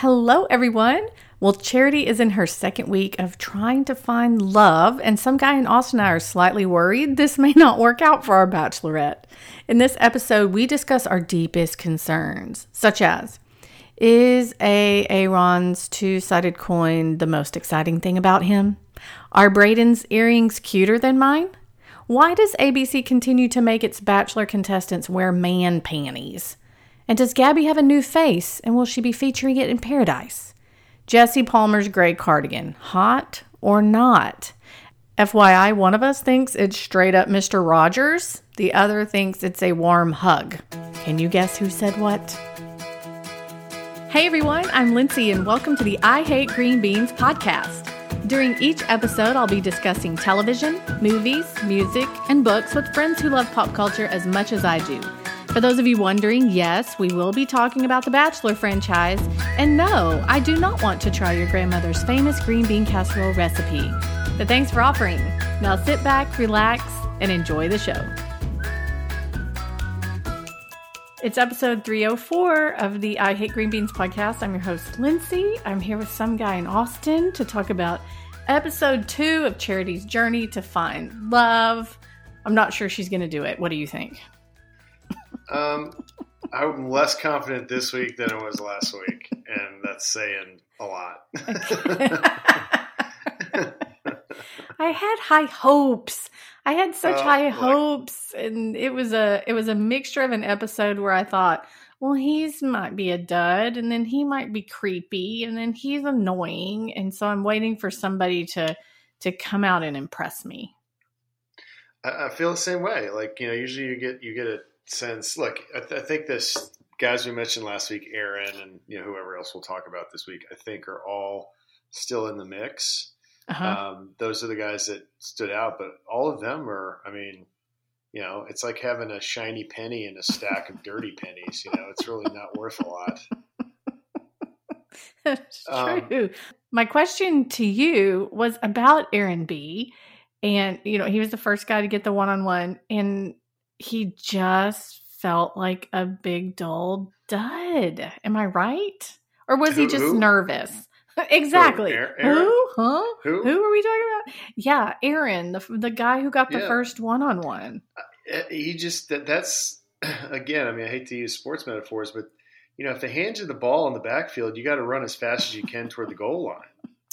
Hello, everyone. Well, Charity is in her second week of trying to find love, and some guy in Austin and I are slightly worried this may not work out for our bachelorette. In this episode, we discuss our deepest concerns, such as Is A. Aaron's two sided coin the most exciting thing about him? Are Brayden's earrings cuter than mine? Why does ABC continue to make its bachelor contestants wear man panties? And does Gabby have a new face and will she be featuring it in Paradise? Jesse Palmer's gray cardigan, hot or not? FYI, one of us thinks it's straight up Mr. Rogers, the other thinks it's a warm hug. Can you guess who said what? Hey everyone, I'm Lindsay and welcome to the I Hate Green Beans podcast. During each episode, I'll be discussing television, movies, music, and books with friends who love pop culture as much as I do. For those of you wondering, yes, we will be talking about the Bachelor franchise. And no, I do not want to try your grandmother's famous green bean casserole recipe. But thanks for offering. Now sit back, relax, and enjoy the show. It's episode 304 of the I Hate Green Beans podcast. I'm your host, Lindsay. I'm here with some guy in Austin to talk about episode two of Charity's journey to find love. I'm not sure she's going to do it. What do you think? Um, I'm less confident this week than I was last week, and that's saying a lot. I had high hopes. I had such Uh, high like- hopes, and it was a it was a mixture of an episode where I thought, well, he's might be a dud, and then he might be creepy, and then he's annoying, and so I'm waiting for somebody to to come out and impress me. I, I feel the same way. Like you know, usually you get you get a sense. Look, I, th- I think this guys we mentioned last week, Aaron, and you know whoever else we'll talk about this week, I think are all still in the mix. Uh-huh. Um, those are the guys that stood out, but all of them are. I mean, you know, it's like having a shiny penny in a stack of dirty pennies. You know, it's really not worth a lot. That's Um, true. My question to you was about Aaron B. And, you know, he was the first guy to get the one on one, and he just felt like a big, dull dud. Am I right? Or was he just who? nervous? exactly. Aaron- Aaron? Who? Huh? Who? Who are we talking about? Yeah, Aaron, the, the guy who got the Yeah. first one on one. He just that, that's again. I mean, I hate to use sports metaphors, but you know, if they hand you the ball in the backfield, you got to run as fast as you can toward the goal line.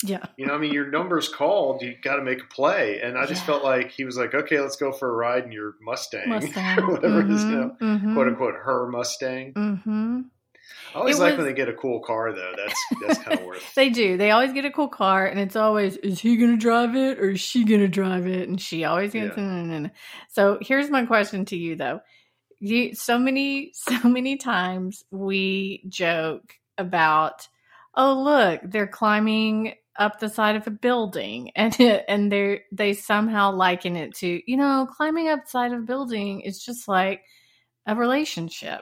Yeah. You know, I mean, your number's called. You got to make a play, and I just Yeah. felt like he was like, "Okay, let's go for a ride in your Mustang, Mustang. or whatever it is, you know, Mhm, quote unquote, her Mustang." hmm I always It like was- when they get a cool car, though. That's that's kind of worth. They do. They always get a cool car, and it's always is he going to drive it or is she going to drive it? And she always gets. Yeah. So here's my question to you, though. You so many so many times we joke about, oh look, they're climbing up the side of a building, and and they they somehow liken it to you know climbing up the side of a building is just like a relationship.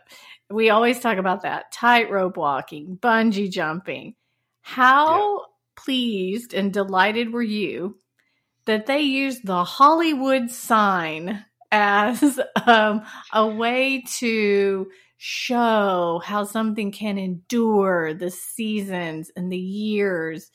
We always talk about that tightrope walking, bungee jumping. How pleased and delighted were you that they used the Hollywood sign as um, a way to show how something can endure the seasons and the years,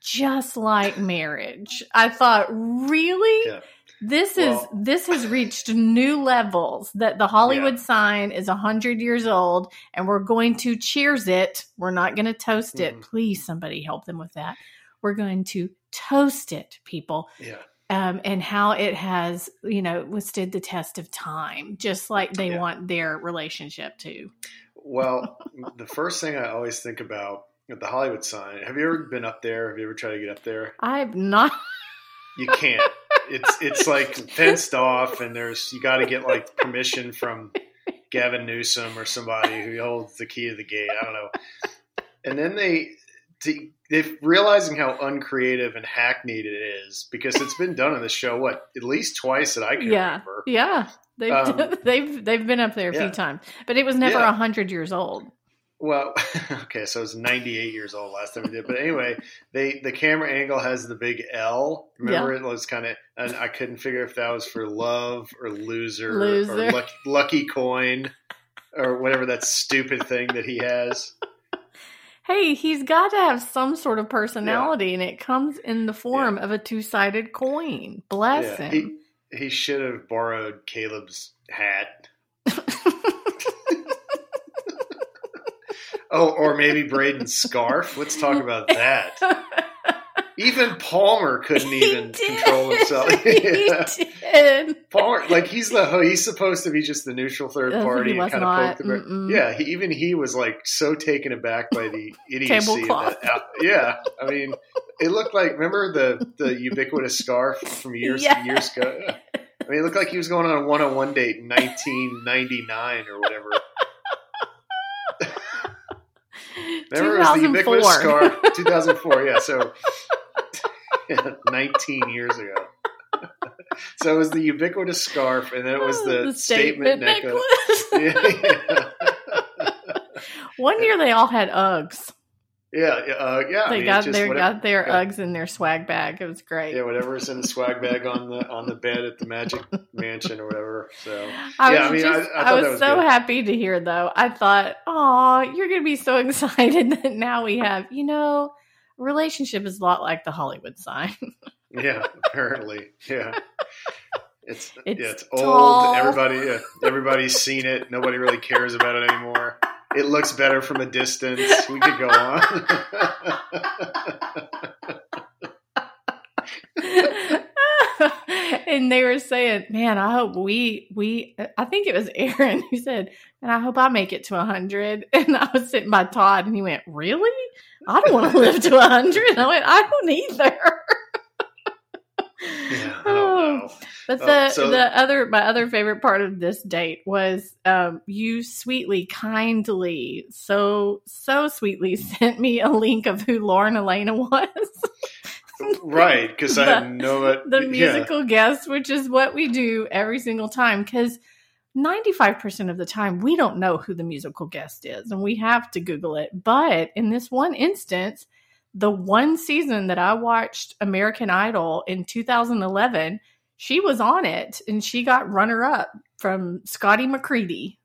just like marriage? I thought, really? Yeah. This Well- is this has reached new levels that the Hollywood sign is 100 years old and we're going to cheers it. We're not going to toast it. Mhm. Please somebody help them with that. We're going to toast it, people. Yeah, Um, and how it has, you know, withstood the test of time, just like they Yeah. want their relationship to. Well, the first thing I always think about at the Hollywood sign. Have you ever been up there? Have you ever tried to get up there? I've not. You can't. It's it's like fenced off, and there's you got to get like permission from Gavin Newsom or somebody who holds the key to the gate. I don't know. And then they to, they realizing how uncreative and hackneyed it is because it's been done on the show what at least twice that I can Yeah. remember. Yeah, they've Um, they've they've been up there a yeah. few times, but it was never a Yeah. hundred years old. Well, okay, so it was 98 years old last time we did. But anyway, they the camera angle has the big L. Remember it was kind of, and I couldn't figure if that was for love or loser, Loser. or lucky, lucky coin or whatever that stupid thing that he has. hey, he's got to have some sort of personality, and it comes in the form of a two sided coin. Bless Yeah, him. he he should have borrowed Caleb's hat. Oh, or maybe Brayden's scarf. Let's talk about that. Even Palmer couldn't He even did. control himself. he Yeah. did. Palmer, like he's the oh, he's supposed to be just the neutral third party and kind not. of poke the bear. Yeah, he, even he was like so taken aback by the idiocy. of that yeah, I mean, it looked like remember the the ubiquitous scarf from years Yes. years ago. I mean, it looked like he was going on a one on one date in 1999 or whatever. Remember, it was the ubiquitous 2004. scarf, 2004. Yeah, so 19 years ago. so it was the ubiquitous scarf, and then it was the, statement, necklace. yeah, One year they all had Uggs. Yeah, yeah, uh, yeah. I They mean, got their whatever- got their yeah. Uggs in their swag bag. It was great. Yeah, whatever's in the swag bag on the on the bed at the Magic Mansion or whatever. So I Yeah, was I mean, just, I- I I, was, was so good. happy to hear though. I thought, oh, you're gonna be so excited that now we have, you know, relationship is a lot like the Hollywood sign. yeah, apparently, yeah. It's, It's yeah, it's tall. old. Everybody, yeah, everybody's seen it. Nobody really cares about it anymore. It looks better from a distance. We could go on. and they were saying, "Man, I hope we we." I think it was Aaron who said, "And I hope I make it to hundred. And I was sitting by Todd, and he went, "Really? I don't want to live to hundred. I went, "I don't either." yeah, know. But Oh, the so- the other my other favorite part of this date was um, you sweetly, kindly, so so sweetly sent me a link of who Lauren Alaina was, Right, because I The- had no the yeah. musical guest, which is what we do every single time. Because ninety five percent of the time we don't know who the musical guest is, and we have to Google it. But in this one instance, the one season that I watched American Idol in 2011, she was on it and she got runner up from Scotty McCreery.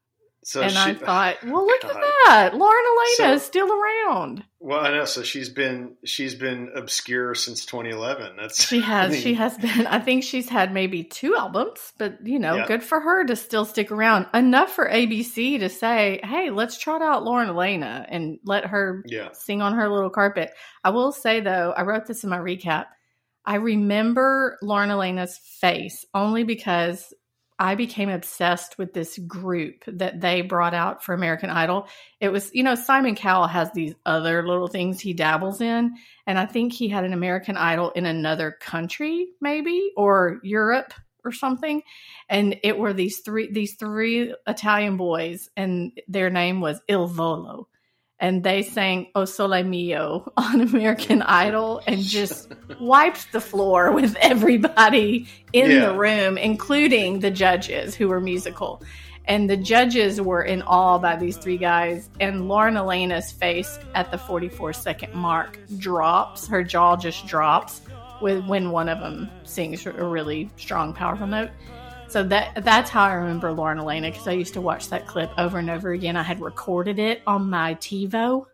So and she, I thought, well, look God. at that. Lauren Alaina So- is still around. well, I know. So she's been she's been obscure since 2011. That's She has. I mean, she has been. I think she's had maybe two albums, but you know, Yeah. good for her to still stick around enough for ABC to say, "Hey, let's trot out Lauren Alaina and let her Yeah, sing on her little carpet." I will say though, I wrote this in my recap. I remember Lauren Alaina's face only because I became obsessed with this group that they brought out for American Idol. It was, you know, Simon Cowell has these other little things he dabbles in. And I think he had an American Idol in another country, maybe, or Europe or something. And it were these three these three Italian boys, and their name was Il Volo. And they sang O Sole Mio on American Idol and just wiped the floor with everybody in Yeah. the room, including the judges who were musical. And the judges were in awe by these three guys. And Lauren Alaina's face at the 44 second mark drops. Her jaw just drops with when one of them sings a really strong, powerful note. So that that's how I remember Lauren Alaina because I used to watch that clip over and over again. I had recorded it on my TiVo,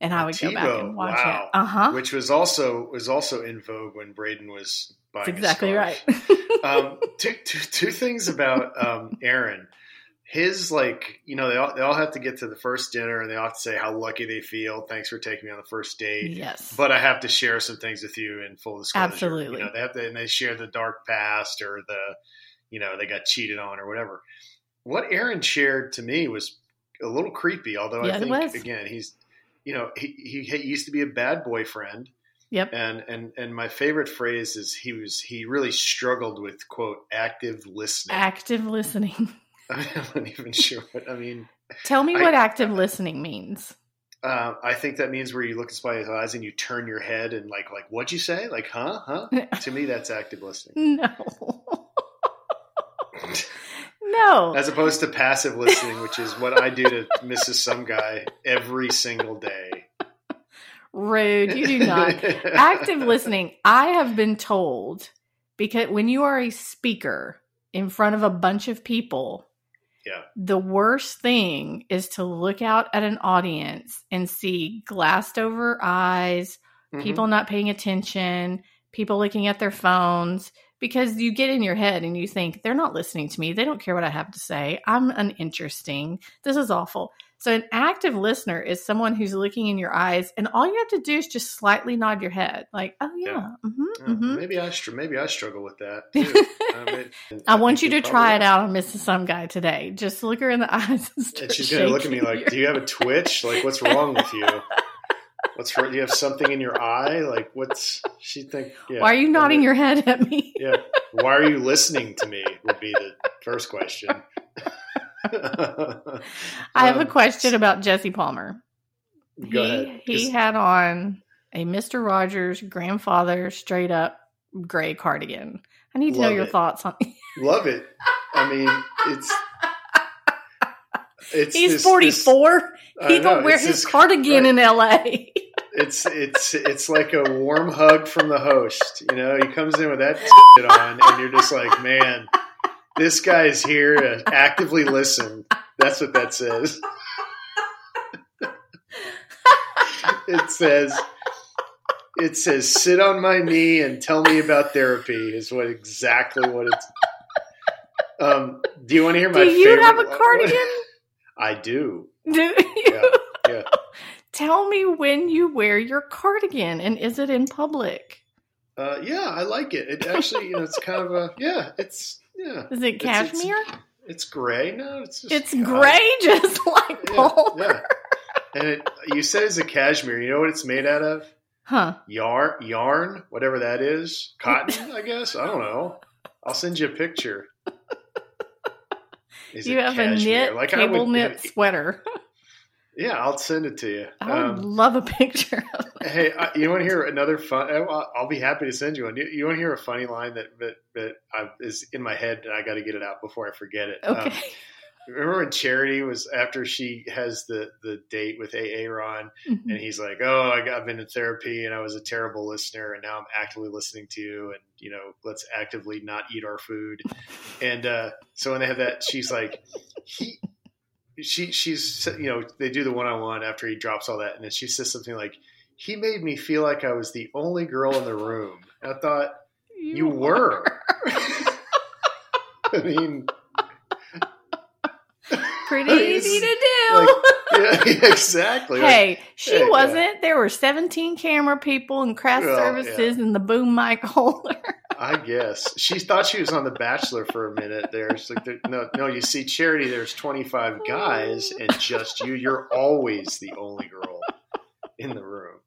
and I would go back and watch wow. it. Uh huh. which was also was also in vogue when Brayden was buying. That's exactly right. um, two, two, two things about um, Aaron. His like, you know, they all they all have to get to the first dinner, and they all have to say how lucky they feel. Thanks for taking me on the first date. yes. But I have to share some things with you in full disclosure. Absolutely. You know, they have to, and they share the dark past or the, you know, they got cheated on or whatever. What Aaron shared to me was a little creepy. Although Yeah, I think again, he's, you know, he, he he used to be a bad boyfriend. Yep. And and and my favorite phrase is he was he really struggled with quote active listening. Active listening. I'm not even sure what I mean. Tell me I- what active listening means. Uh, I think that means where you look in somebody's eyes and you turn your head and like like what'd you say? Like huh huh? to me, that's active listening. No. No. As opposed to passive listening, which is what I do to Mrs. Some Guy every single day. Rude. You do not. active listening i have been told because when you are a speaker in front of a bunch of people Yeah. The worst thing is to look out at an audience and see glassed over eyes, Mhm. people not paying attention, people looking at their phones because you get in your head and you think they're not listening to me. They don't care what I have to say. I'm uninteresting. This is awful. So an active listener is someone who's looking in your eyes and all you have to do is just slightly nod your head like, "Oh yeah. Yeah. mhm, Yeah, mhm." Maybe I str- maybe I struggle with that. Too. I, I want you to try it out on Mrs. Some Guy today. Just look her in the eyes and, And she's gonna look at me like, your- "Do you have a twitch? Like, what's wrong with you? What's wrong? Do you have something in your eye? Like, what's she think? Yeah. Why are you nodding your head at me? Yeah. Why are you listening to me? Would be the first question. I have a Um, question about Jesse Palmer. Go he ahead. he had on a Mr. Rogers grandfather straight up gray cardigan. I need to know your it. thoughts on Love it. I mean, it's. It's He's this- 44. This- I He know, don't wear his cardigan right. in LA. It's it's it's like a warm hug from the host. You know, he comes in with that shit on, and you're just like, man, this guy is here to actively listen. That's what that says. it says it says sit on my knee and tell me about therapy is what exactly what it's um do you want to hear my Do you favorite have a cardigan? i do Do you? Yeah, yeah. Tell me when you wear your cardigan and is it in public? uh yeah i like it it actually you know it's kind of a yeah it's yeah Is it It's- it's- cashmere? it's gray no it's just It's, gray, just like yeah, Palmer. yeah. and it you said it's a cashmere you know what it's made out of Huh. yarn yarn whatever that is cotton i guess i don't know i'll send you a picture Is you have cashmere? a knit, Like, cable would- knit sweater. yeah i'll send it to you I would Um, love a picture of hey you want to hear another fun I'll, I'll be happy to send you one you, you want to hear a funny line that that, that I, is in my head and i got to get it out before i forget it Um, Okay. Remember when charity was after she has the the date with aa ron Mhm. and he's like, "Oh, I got, I've been in therapy, and I was a terrible listener, and now I'm actively listening to you, and you know, let's actively not eat our food." And uh, so when they have that, she's like, "He." She she's you know they do the one on one after he drops all that and then she says something like he made me feel like I was the only girl in the room. And I thought you were. I mean, Pretty easy to do. like, yeah, yeah, exactly. Like, hey, she yeah, yeah. wasn't. There were 17 camera people and craft Well, services and the boom mic holder. I guess she thought she was on The Bachelor for a minute. There, it's like there, no, no. You see, Charity, there's 25 guys and just you. You're always the only girl in the room.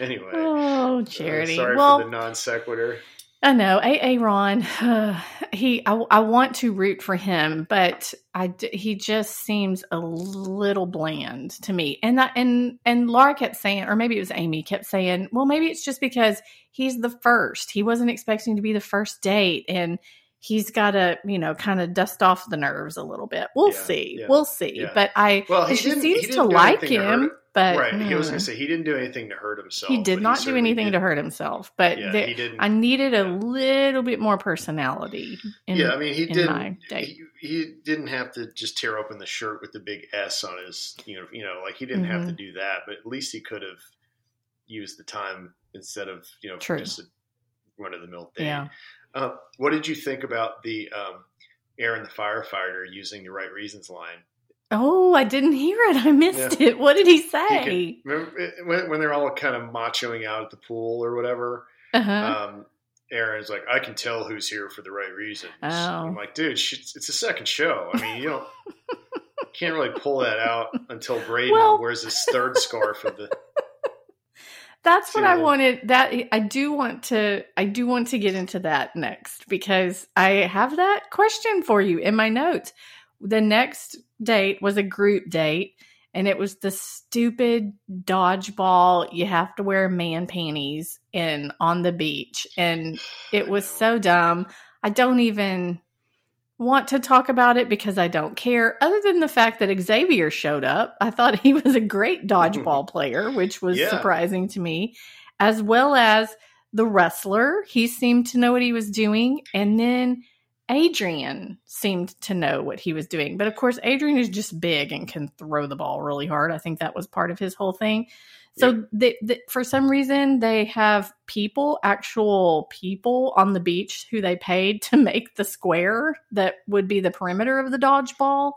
Anyway, Oh, uh, charity. sorry well, for the non sequitur. I know AA Ron. he, I, I want to root for him, but I he just seems a little bland to me. And that and and Laura kept saying, or maybe it was Amy kept saying, well, maybe it's just because he's the first. He wasn't expecting to be the first date, and he's got to you know kind of dust off the nerves a little bit. We'll Yeah, see. yeah, We'll see. yeah. But I, Well, he she seems to like him. But right. He was going to say he didn't do anything to hurt himself. he did not do certainly anything to hurt himself. But Yeah, there, he didn't. I needed a yeah. little bit more personality. In, yeah, I mean, he didn't. He, he didn't have to just tear open the shirt with the big S on his. You know, you know, like he didn't have to Mm-hmm. do that. But at least he could have used the time instead of you know True. just a run of the mill thing. Yeah. Uh, what did you think about the um, Aaron the firefighter using the right reasons line? Oh, I didn't hear it. I missed it. What did he say? Remember it- when, when they're all kind of machoing out at the pool or whatever? uh-huh. Um, Aaron's like, I can tell who's here for the right reasons. Oh. I'm like, dude, it's a second show. I mean, you don't can't really pull that out until Brayden Well- wears his third scarf of the. That's what I- wanted. That I do want to. I do want to get into that next because I have that question for you in my notes. The next date was a group date, and it was the stupid dodgeball. You have to wear man panties in on the beach, and it was so dumb. I don't even want to talk about it because I don't care. Other than the fact that Xavier showed up, I thought he was a great dodgeball player, which was Yeah. surprising to me, as well as the wrestler. He seemed to know what he was doing. And then Adrian seemed to know what he was doing. But of course, Adrian is just big and can throw the ball really hard. I think that was part of his whole thing. So Yeah. they, they, for some reason, they have people, actual people on the beach who they paid to make the square that would be the perimeter of the dodgeball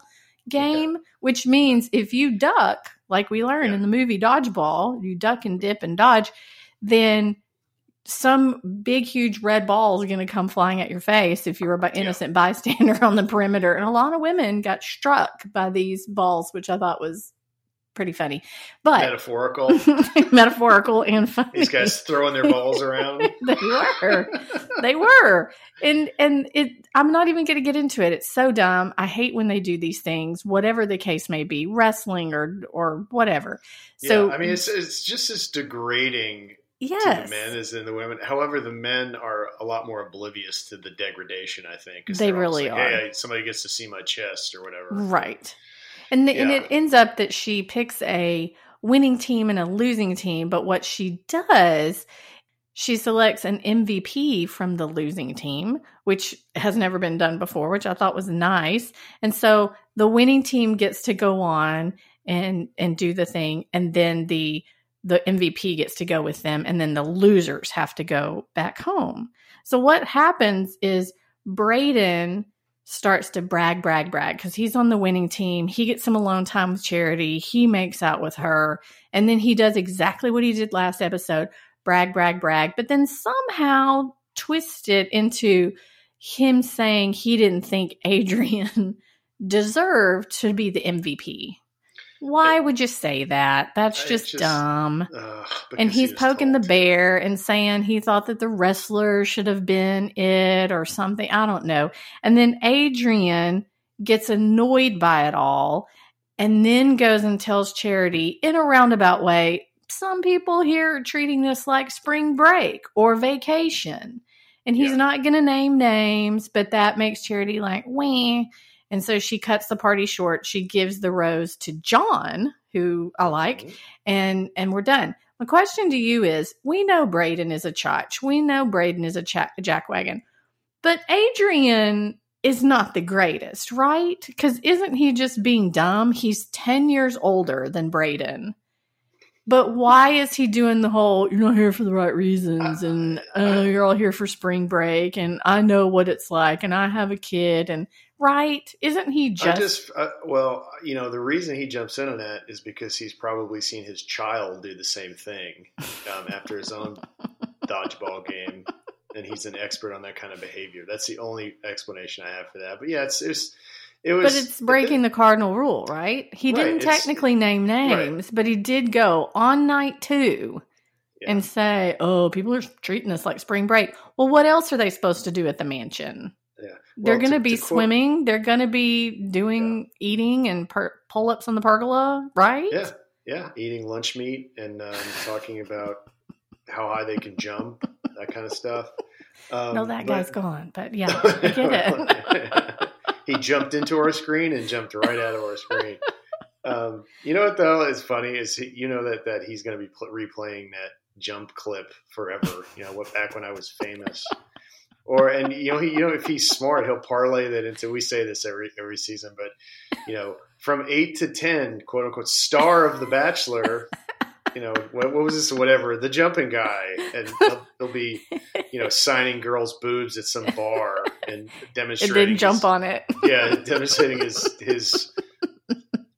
game, which means if you duck, like we learn Yeah. in the movie Dodgeball, you duck and dip and dodge, then some big, huge red ball is going to come flying at your face if you're an Yeah. innocent bystander on the perimeter. And a lot of women got struck by these balls, which I thought was pretty funny. But Metaphorical. metaphorical and funny. These guys throwing their balls around. they were. They were. And and it I'm not even going to get into it. It's so dumb. I hate when they do these things, whatever the case may be, wrestling or or whatever. So yeah, I mean, it's it's just as degrading yes. the men as in the women. However, the men are a lot more oblivious to the degradation. I think. They really like, are. Hey, somebody gets to see my chest or whatever. Right. And, the, and it ends up that she picks a winning team and a losing team. But what she does, she selects an MVP from the losing team, which has never been done before, which I thought was nice. And so the winning team gets to go on and and do the thing, and then the the MVP gets to go with them, and then the losers have to go back home. So what happens is Brayden starts to brag, brag, brag because he's on the winning team. He gets some alone time with Charity. He makes out with her. And then he does exactly what he did last episode brag, brag, brag. But then somehow twist it into him saying he didn't think Adrian deserved to be the MVP. Why would you say that? That's just, just- dumb and because he he's poking the told bear and saying he thought that the wrestler should have been it or something. I don't know. And then Adrian gets annoyed by it all and then goes and tells Charity in a roundabout way some people here are treating this like spring break or vacation. And he's Yeah. not going to name names, but that makes Charity like, wah. And so she cuts the party short. She gives the rose to John, who I like Mhm. and and we're done. My question to you is: We know Brayden is a chotch. We know Brayden is a cha- jackwagon, but Adrian is not the greatest, right? Because isn't he just being dumb? He's ten years older than Brayden. But why is he doing the whole "you're not here for the right reasons" and uh, you're all here for spring break and I know what it's like and I have a kid and right? Isn't he I just, just, uh, well, you know, the reason he jumps in on that is because he's probably seen his child do the same thing um, after his own dodgeball game, and he's an expert on that kind of behavior. That's the only explanation I have for that. But yeah, it's, it's it was, But it's breaking the cardinal rule, right? He Right, didn't technically name names, but he did go on night two Yeah. and say, "Oh, people are treating us like spring break." Well, what else are they supposed to do at the mansion? Yeah. They're going to be to quote- swimming. They're going to be doing eating and per- pull ups on the pergola, right? Yeah, yeah, eating lunch meat and um, talking about how high they can jump, that kind of stuff. Um, no, that but- guy's gone, but yeah, I get it. he jumped into our screen and jumped right out of our screen. Um, you know what though is funny is he, you know that that he's going to be pl- replaying that jump clip forever. You know what back when I was famous. Or and you know he you know if he's smart he'll parlay that into we say this every every season but you know from eight to ten quote unquote star of the Bachelor you know what, what was this whatever the jumping guy and he'll, he'll be you know signing girls boobs at some bar and It demonstrating jump his- on it. yeah, demonstrating his his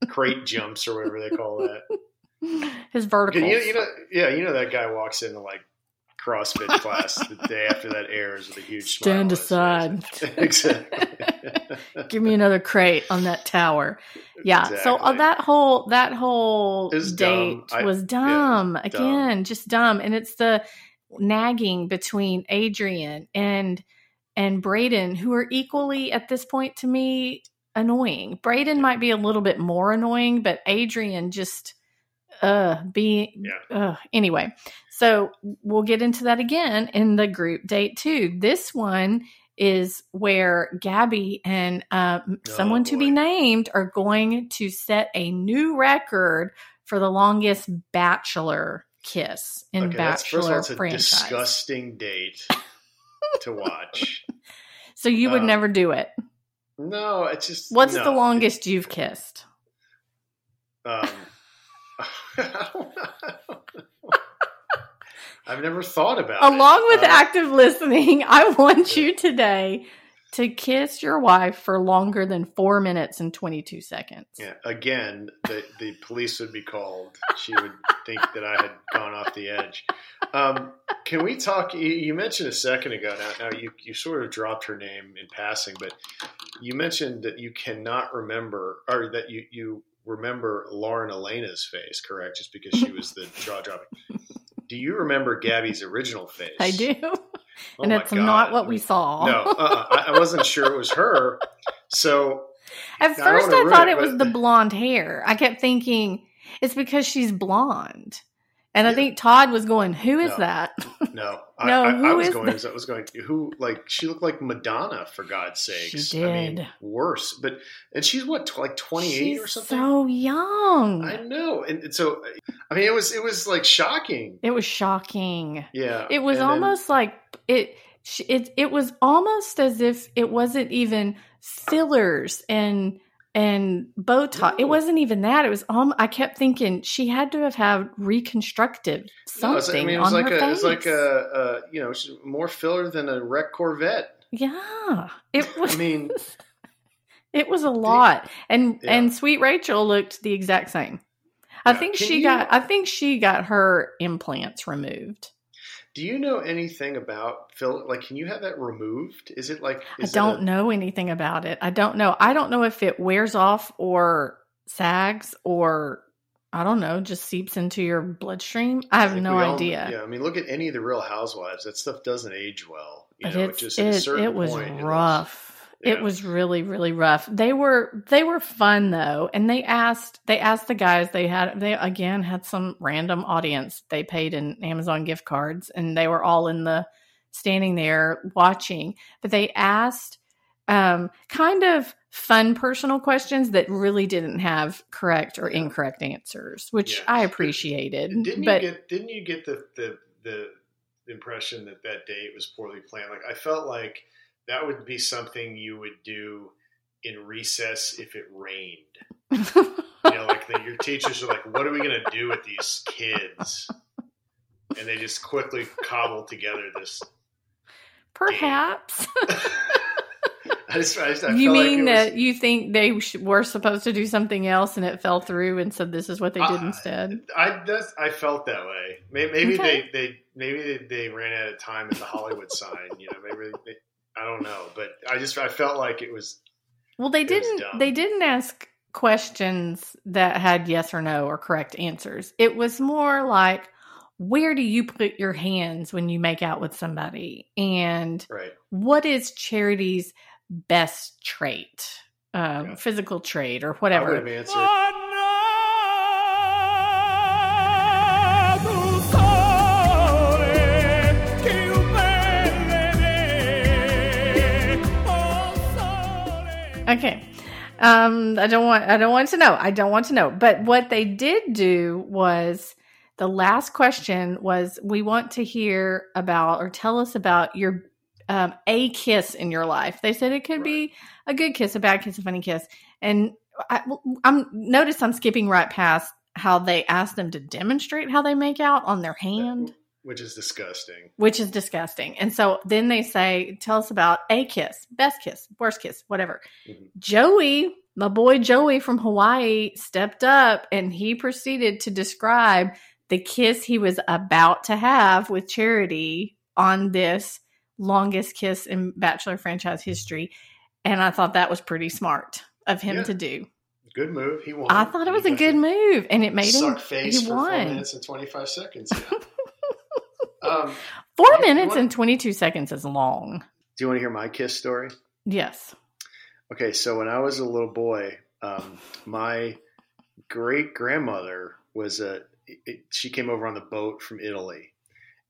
crate jumps or whatever they call that. His vertical. You, you know, yeah, you know that guy walks into like CrossFit class the day after that airs with a huge Stand aside. exactly. Give me another crate on that tower. Yeah. So uh, that whole that whole was date dumb. Was yeah, dumb. it was Again, dumb. just dumb. And it's the nagging between Adrian and and Brayden, who are equally at this point to me annoying. Brayden might be a little bit more annoying, but Adrian just uh being Yeah. uh anyway. So we'll get into that again in the group date too. This one is where Gabby and uh, someone to be Oh, named are going to set a new record for the longest Bachelor kiss in Okay, that's, first Bachelor it's a franchise. disgusting date to watch. So you would Um, never do it. No, it's just What's no. the longest you've kissed? Um, I don't know. I've never thought about it. Along with Uh, active listening, I want you today to kiss your wife for longer than four minutes and 22 seconds. Yeah, again, the the police would be called. She would think that I had gone off the edge. Um, can we talk? You, you mentioned a second ago. Now, now you you sort of dropped her name in passing, but you mentioned that you cannot remember, or that you you remember Lauren Alaina's face, correct? Just because she was the jaw dropping. Do you remember Gabby's original face? I do. Oh and it's God. not what we saw. No, uh-uh. I, I wasn't sure it was her. So At first, wanna I, thought it, it was the blonde hair. I kept thinking it's because she's blonde. And I think Todd was going, Who is No. that? No, No, I, I, I was going. that? I was going. Who like she looked like Madonna for God's sakes. She I mean, did. worse. But and she's what tw- like twenty eight or something. so young. I know, and, and so I mean, it was it was like shocking. it was shocking. Yeah, It was and then- almost like it. It it was almost as if it wasn't even fillers and and Botox. It wasn't even that. It was. Um, I kept thinking she had to have had reconstructive No, something I mean, it on like her a face. it was like a, a you know more filler than a wreck Corvette. yeah. It was. I mean, it was a lot, and Yeah. and Sweet Rachel looked the exact same. I Yeah. think Can she you- got. I think she got her implants removed. Do you know anything about fill? Like, can you have that removed? Is it like? I don't a- know anything about it. I don't know. I don't know if it wears off or sags or I don't know, just seeps into your bloodstream. I have think no all- idea. yeah, I mean, look at any of the Real Housewives. That stuff doesn't age well. You But know, it just it, certain it was point, rough. It yeah. was really really rough. They were they were fun though, and they asked they asked the guys they had they again had some random audience they paid in Amazon gift cards, and they were all in the standing there watching. But they asked um, kind of fun personal questions that really didn't have correct or incorrect answers, which Yeah. I appreciated. Didn't but you get? Didn't you get the the the impression that that date was poorly planned? Like I felt like that would be something you would do in recess if it rained. You know, like the, your teachers are like, "What are we going to do with these kids?" And they just quickly cobble together this. perhaps. I just, I just I you mean like that was, you think they sh- were supposed to do something else and it fell through and so this is what they did instead I that's, I felt that way. Maybe, maybe Okay. they, they maybe they, they ran out of time at the Hollywood sign. You know, maybe they, I don't know, but I just I felt like it was well they didn't they didn't ask questions that had yes or no or correct answers it was more like where do you put your hands when you make out with somebody and right. what is charity's best trait um, Yeah. physical trait or I would whatever have answered. Okay. Um, I don't want I don't want to know. I don't want to know. But what they did do was the last question was we want to hear about or tell us about your um, a kiss in your life. They said it could be a good kiss, a bad kiss, a funny kiss. And I, I'm notice I'm skipping right past how they asked them to demonstrate how they make out on their hand which is disgusting. which is disgusting. And so then they say, tell us about a kiss, best kiss, worst kiss, whatever. Mhm. Joey, my boy Joey from Hawaii, stepped up and he proceeded to describe the kiss he was about to have with Charity on this longest kiss in Bachelor franchise history. And I thought that was pretty smart of him Yeah. to do. Good move. He won. I thought it was He a good move and it made him Suck face he for four won. minutes and twenty five seconds. Yeah. um, Four minutes want- and 22 seconds is long. do you want to hear my kiss story? Yes. Okay, so when I was a little boy, um, my great grandmother was a. It, she came over on the boat from Italy,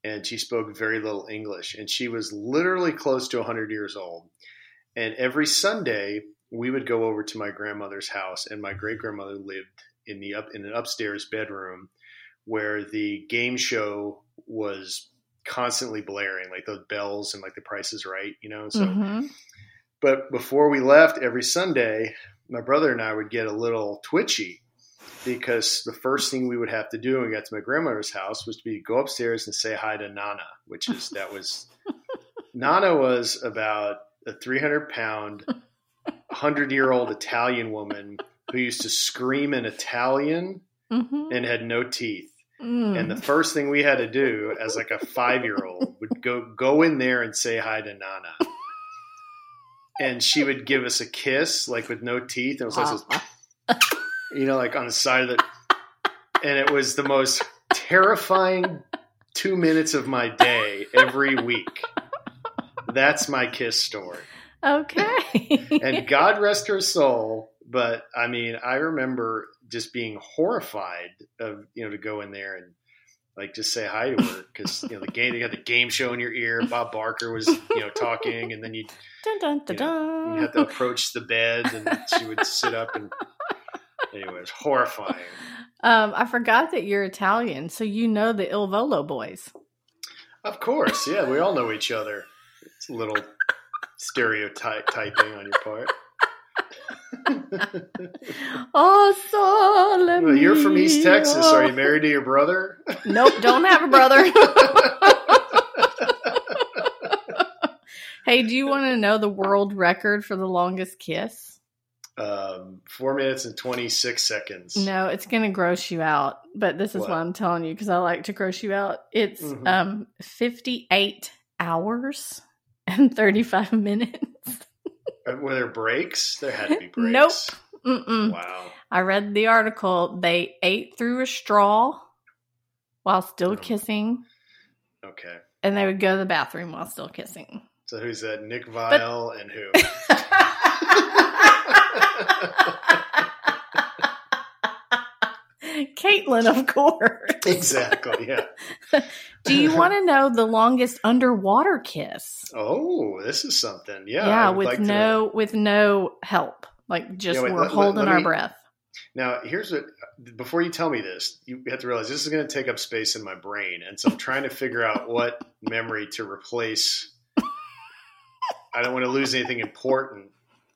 and she spoke very little English, and she was literally close to hundred years old. And every Sunday, we would go over to my grandmother's house, and my great grandmother lived in the up in an upstairs bedroom where the game show was constantly blaring, like those bells and like The Price is Right, you know. So Mhm. But before we left every Sunday, my brother and I would get a little twitchy because the first thing we would have to do when we got to my grandmother's house was to be go upstairs and say hi to Nana, which is that was Nana was about a 300 pound, 100 year old Italian woman who used to scream in Italian Mhm. and had no teeth. Mm. And the first thing we had to do as like a five year old would go go in there and say hi to Nana. And she would give us a kiss, like with no teeth. And it was like this, you know, like on the side of the and it was the most terrifying two minutes of my day every week. That's my kiss story. okay. And God rest her soul, but I mean, I remember just being horrified of you know to go in there and like just say hi to her because you know the game they got the game show in your ear. Bob Barker was you know talking, and then you dun, dun, dun, you, know, you had to approach the bed, and she would sit up and anyway, it was horrifying. Um, I forgot that you're Italian, so you know the Il Volo boys. Of course, yeah, we all know each other. It's a little stereotyping on your part. Oh, sole Well, you're from East. Texas. Are you married to your brother? Nope, don't have a brother. hey, do you want to know the world record for the longest kiss? um, four minutes and 26 seconds. No, it's going to gross you out, but this is What? what I'm telling you because I like to gross you out. It's Mhm. um 58 hours and 35 minutes. Uh, Were there breaks? There had to be breaks. Nope. Mm-mm. Wow. I read the article. They ate through a straw while still Oh. kissing, Okay. and they would go to the bathroom while still kissing. So who's that? Nick Viall and who? Kaitlyn, of course. exactly. Yeah. Do you want to know the longest underwater kiss? Oh, this is something. Yeah. Yeah, with like no with no help. Like just Yeah, wait, we're let- let- holding let our me- breath. Now, here's what. Before you tell me this, you have to realize this is going to take up space in my brain, and so I'm trying to figure out what memory to replace. I don't want to lose anything important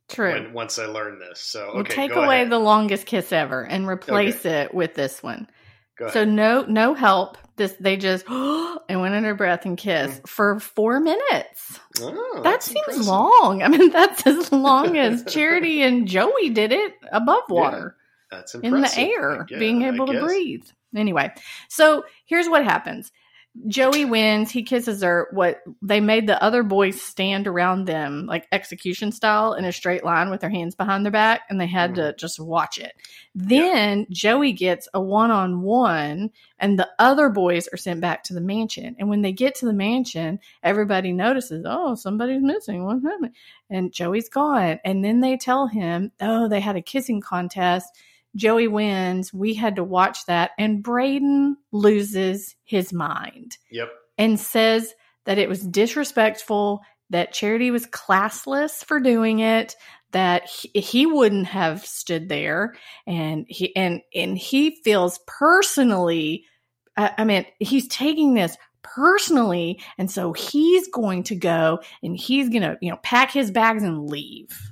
True. when, once I learn this. So, we'll take away ahead. the longest kiss ever and replace it with this one. Go ahead. So no no help. This they just and went under breath and hmm. kiss for four minutes. Oh, that seems impressive. long. I mean, that's as long as Charity and Joey did it above Yeah, water That's in the air, guess- being able to breathe. Anyway, so here's what happens. Joey wins. He kisses her. What they made the other boys stand around them, like execution style, in a straight line with their hands behind their back, and they had to mm-hmm. just watch it. Then Joey gets a one on one, and the other boys are sent back to the mansion. And when they get to the mansion, everybody notices, oh, somebody's missing. What happened? And Joey's gone. And then they tell him, oh, they had a kissing contest. Joey wins. We had to watch that. And Brayden loses his mind Yep. and says that it was disrespectful, that Charity was classless for doing it, that he, he wouldn't have stood there, and he and and he feels personally. I, I mean, he's taking this personally, and so he's going to go and he's gonna you know pack his bags and leave.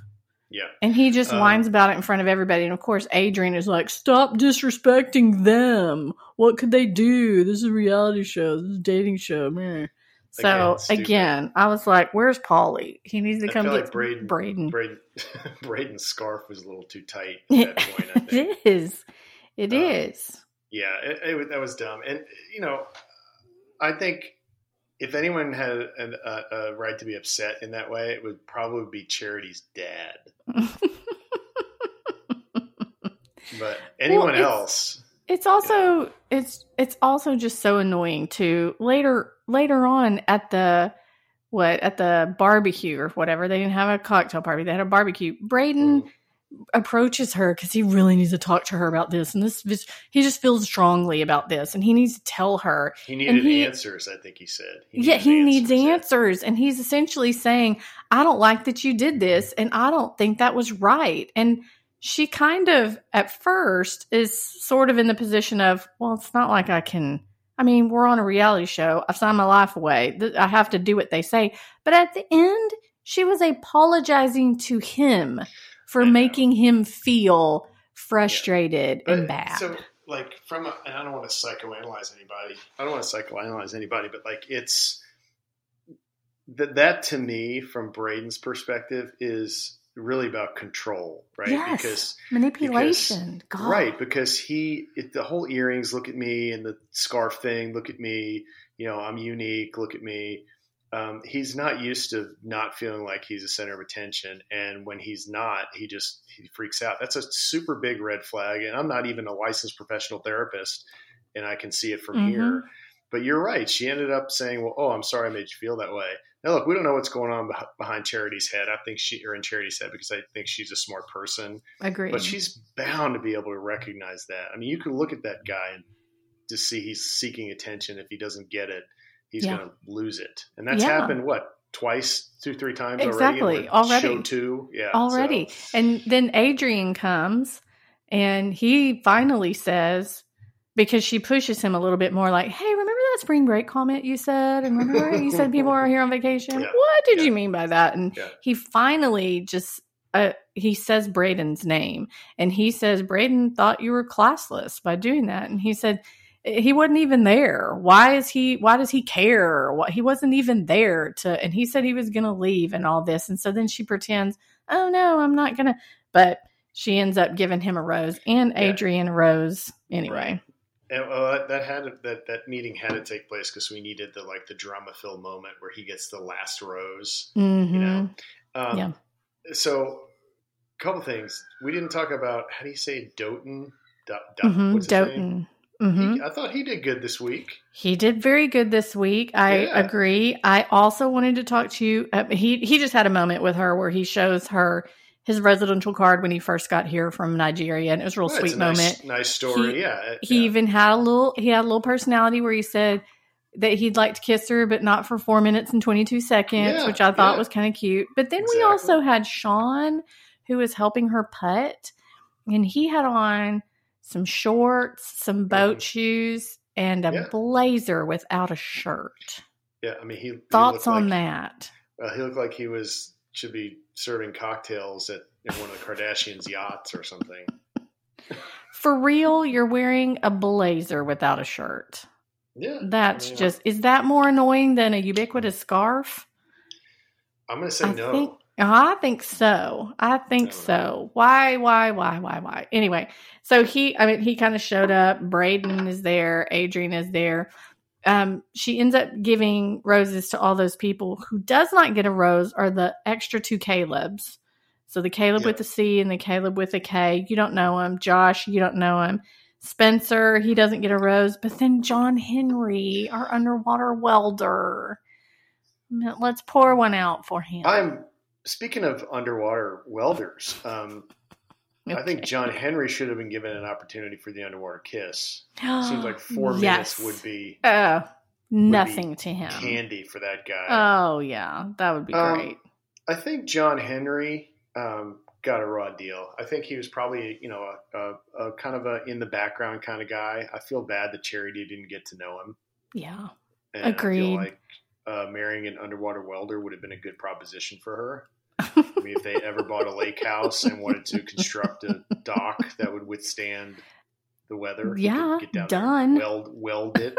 Yeah. And he just Um, whines about it in front of everybody. And of course, Adrian is like, stop disrespecting them. What could they do? This is a reality show. This is a dating show. Meh. So, Again, again, I was like, where's Paulie? He needs to I come feel get like Brayden- Brayden. Brayden, Brayden's scarf was a little too tight at that point. It is. It Um, is. Yeah, it, it, that was dumb. And you know, I think if anyone had an, a, a right to be upset in that way, it would probably be Charity's dad. But anyone it's- else, It's also it's it's also just so annoying to Later later on at the what at the barbecue or whatever they didn't have a cocktail party. They had a barbecue. Brayden Mm. Approaches her because he really needs to talk to her about this, and this, he just feels strongly about this, and he needs to tell her. he needed he- answers. I think he said. yeah, he needs yeah. answers, and he's essentially saying, "I don't like that you did this, and I don't think that was right." And she kind of, at first, is sort of in the position of, "Well, it's not like I can." I mean, we're on a reality show. I've signed my life away. I have to do what they say. But at the end, she was apologizing to him for making him feel frustrated and bad. So, like, from a, and I don't want to psychoanalyze anybody. I don't want to psychoanalyze anybody, but like, it's that that to me, from Brayden's perspective, is really about control, right? Yes. Because Manipulation. God. Right, because he it, the whole earrings. Look at me, and the scarf thing. Look at me. You know, I'm unique. Look at me. Um, he's not used to not feeling like he's a center of attention, and when he's not, he just he freaks out. That's a super big red flag. And I'm not even a licensed professional therapist, and I can see it from Mhm. here. But you're right. She ended up saying, "Well, oh, I'm sorry, I made you feel that way." Now, look, we don't know what's going on behind Charity's head. I think she, or in Charity's head, because I think she's a smart person. Agree. But she's bound to be able to recognize that. I mean, you can look at that guy and just see he's seeking attention. If he doesn't get it, he's Yeah. going to lose it. And that's Yeah. happened what twice, two, three times Exactly. already. Already. show two, yeah, already. so- And then Adrian comes and he finally says, because she pushes him a little bit more, like, hey, remember that spring break comment you said? And remember you said people are here on vacation? Yeah. What did you mean by that? And he finally just. Uh, he says Brayden's name and he says Braden thought you were classless by doing that and he said he wasn't even there why is he why does he care what he wasn't even there to and he said he was going to leave and all this and so then she pretends oh no i'm not going to but she ends up giving him a rose and Yeah. adrian a rose anyway And well, that, had that that meeting had to take place because we needed the like the drama filled moment where he gets the last rose. mm-hmm. You know. Um, Yeah. So, a couple things we didn't talk about. How do you say Dotun? Do, Do- hmm what's his name? Dotun. hmm He, I thought he did good this week. He did very good this week. I Yeah. agree. I also wanted to talk to you. Uh, he he just had a moment with her where he shows her his residential card when he first got here from Nigeria, and it was a real Well, sweet a nice, moment. Nice story. He- yeah. He yeah. even had a little he had a little personality where he said that he'd like to kiss her, but not for four minutes and twenty two seconds, Yeah, which I thought was kind of cute. But then we also had Sean, who was helping her putt, and he had on some shorts, some boat Mhm. shoes, and a Yeah. blazer without a shirt. Yeah. I mean, he he Thoughts looked on like, that? Uh, he looked like he was should be serving cocktails at one of the Kardashians' yachts or something. For real, you're wearing a blazer without a shirt. Yeah. That's I mean, just is that more annoying than a ubiquitous scarf? I'm going to say I no. think I think so. I think so. Why, why, why, why, why? Anyway, so he I mean he kind of showed up. Brayden is there, Adrian is there. Um, she ends up giving roses to all those people. Who does not get a rose are the extra two Calebs. So the Caleb Yeah. with the C and the Caleb with a K. You don't know him. Josh, you don't know him. Spencer, he doesn't get a rose. But then John Henry, our underwater welder. Let's pour one out for him. I'm speaking of underwater welders. Um, I think John Henry should have been given an opportunity for the underwater kiss. Seems like four Yes. minutes would be Uh, nothing to him. candy for that guy. Oh yeah, that would be Um, great. I think John Henry um, got a raw deal. I think he was probably, you know, a, a, a kind of a in the background kind of guy. I feel bad that Charity didn't get to know him. Yeah. And Agreed. like uh, marrying an underwater welder would have been a good proposition for her. I mean, if they ever bought a lake house and wanted to construct a dock that would withstand the weather, Yeah, get down done. Weld, weld it.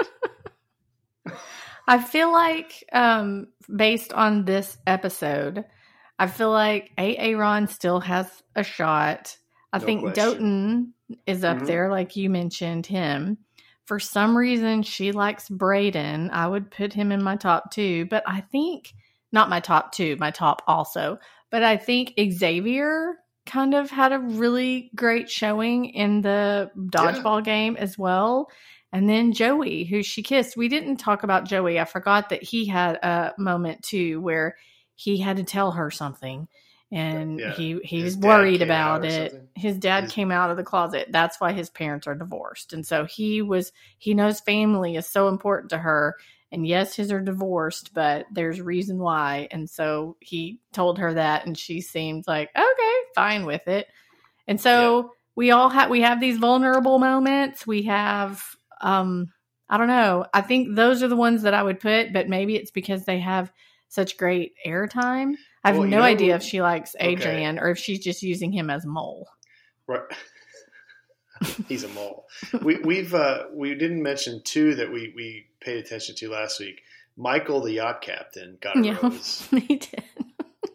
I feel like, um, based on this episode, I feel like Aaron still has a shot. I No think question. Dotun is up Mhm. there, like you mentioned him. For some reason, she likes Brayden. I would put him in my top two, but I think not my top two, my top also. But I think Xavier kind of had a really great showing in the dodgeball game as well. And then Joey, who she kissed. We didn't talk about Joey. I forgot that he had a moment too where he had to tell her something. And Yeah. he, he was worried about it. His dad His- came out of the closet. That's why his parents are divorced. And so he was, he knows family is so important to her. And yes, his are divorced, but there's reason why. And so he told her that, and she seemed like, okay, fine with it. And so we all have, we have these vulnerable moments. We have, um, I don't know. I think those are the ones that I would put, but maybe it's because they have such great airtime. I have Well, you no know idea if she likes Okay. Adrian or if she's just using him as mole. Right. He's a mole. We, we've uh, we didn't mention two that we we paid attention to last week. Michael, the yacht captain, got a Yeah. rose, he did.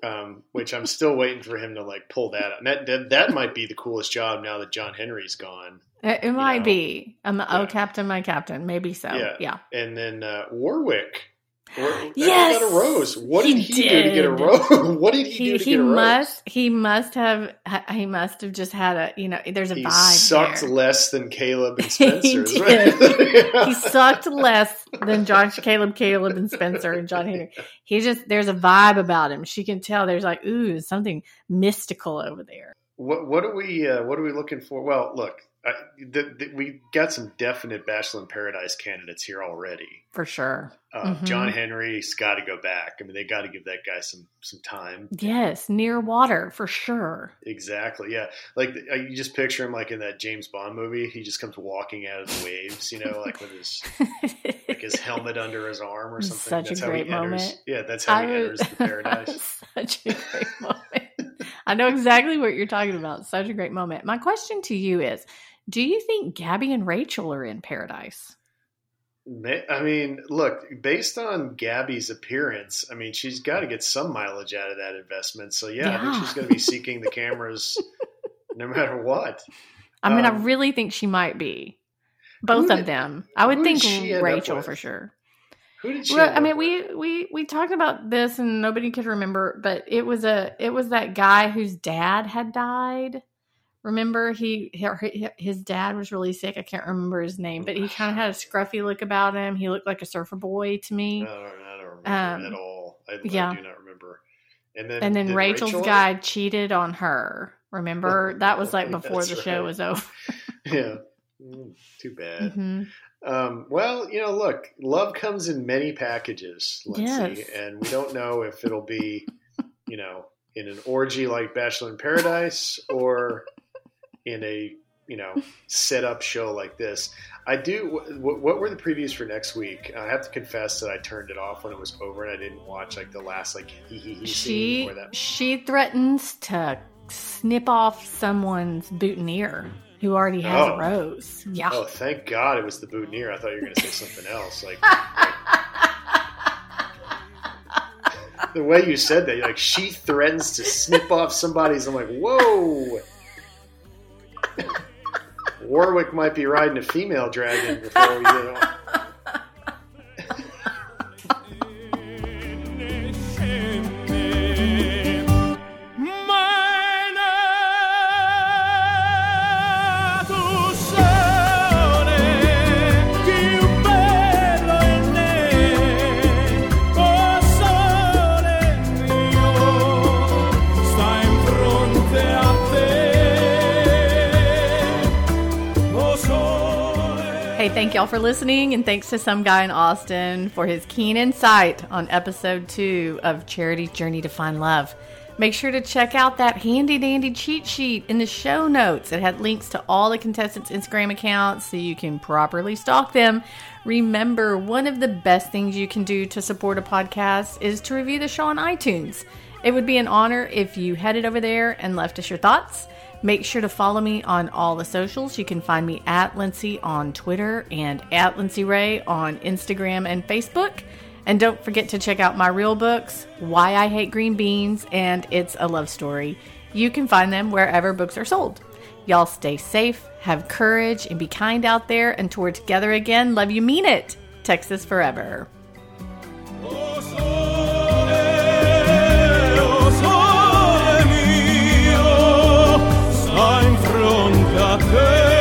um, which I'm still waiting for him to like pull that. Out. That, that that might be the coolest job now that John Henry's gone. It, it might know. be. I'm Yeah. oh captain, my captain. Maybe so. Yeah. Yeah. And then uh, Warwick. War- Yes! got a rose. What did He he, do to get a rose? what did he, He do to he get a rose? must he must have he must have just had a you know there's a He vibe sucked there. less than Caleb and Spencer. is did. right. he sucked less than Josh, Caleb, Caleb, and Spencer and John Henry. He just there's a vibe about him. She can tell there's like ooh something mystical over there. What what are we uh, what are we looking for? Well, look, I, the, the, we got some definite Bachelor in Paradise candidates here already. For sure. Uh, Mhm. John Henry's got to go back. I mean, they got to give that guy some some time. Yes, near water for sure. Exactly. Yeah. Like you just picture him like in that James Bond movie. He just comes walking out of the waves, you know, like with his like his helmet under his arm or something. Such a that's how great he enters. moment. Yeah, that's how I he enters the paradise. Such a great moment. I know exactly what you're talking about. Such a great moment. My question to you is Do you think Gabby and Rachel are in paradise? I mean, look, based on Gabby's appearance, I mean, she's got to get some mileage out of that investment. So yeah, I think she's going to be seeking the cameras no matter what. I mean, I Um, really think she might be. Both of did- them. I would think she end up Rachel for sure. Who did she? Well, I mean, we we we talked about this and nobody could remember, but it was a it was that guy whose dad had died. Remember, he his dad was really sick. I can't remember his name, but he kind of had a scruffy look about him. He looked like a surfer boy to me. I don't, I don't remember Um, at all. I, yeah. I do not remember. And then and then Rachel's Rachel- guy cheated on her. Remember, that was like before the That's show right. was over. Yeah. Mm, too bad. hmm Um, well, you know, look, love comes in many packages, Lindsay, Yes. and we don't know if it'll be, you know, in an orgy like Bachelor in Paradise or in a, you know, set up show like this. I do. What, what were the previews for next week? I have to confess that I turned it off when it was over, and I didn't watch like the last like hee hee scene She she threatens to snip off someone's boutonniere who already has Oh. a rose. Yeah. Oh, thank God it was the boutonniere. I thought you were going to say something else. Like the way you said that, like she threatens to snip off somebody's. I'm like, whoa. Warwick might be riding a female dragon before we get on. Thank y'all for listening, and thanks to some guy in Austin for his keen insight on episode two of Charity's Journey to Find Love. Make sure to check out that handy dandy cheat sheet in the show notes. It had links to all the contestants' Instagram accounts so you can properly stalk them. Remember, one of the best things you can do to support a podcast is to review the show on iTunes. It would be an honor if you headed over there and left us your thoughts. Make sure to follow me on all the socials. You can find me at Lindsay on Twitter and at Lindsay Ray on Instagram and Facebook. And don't forget to check out my real books, Why I Hate Green Beans and It's a Love Story. You can find them wherever books are sold. Y'all stay safe, have courage, and be kind out there until we're together again. Love you, mean it. Texas forever. Oh, so ma peur.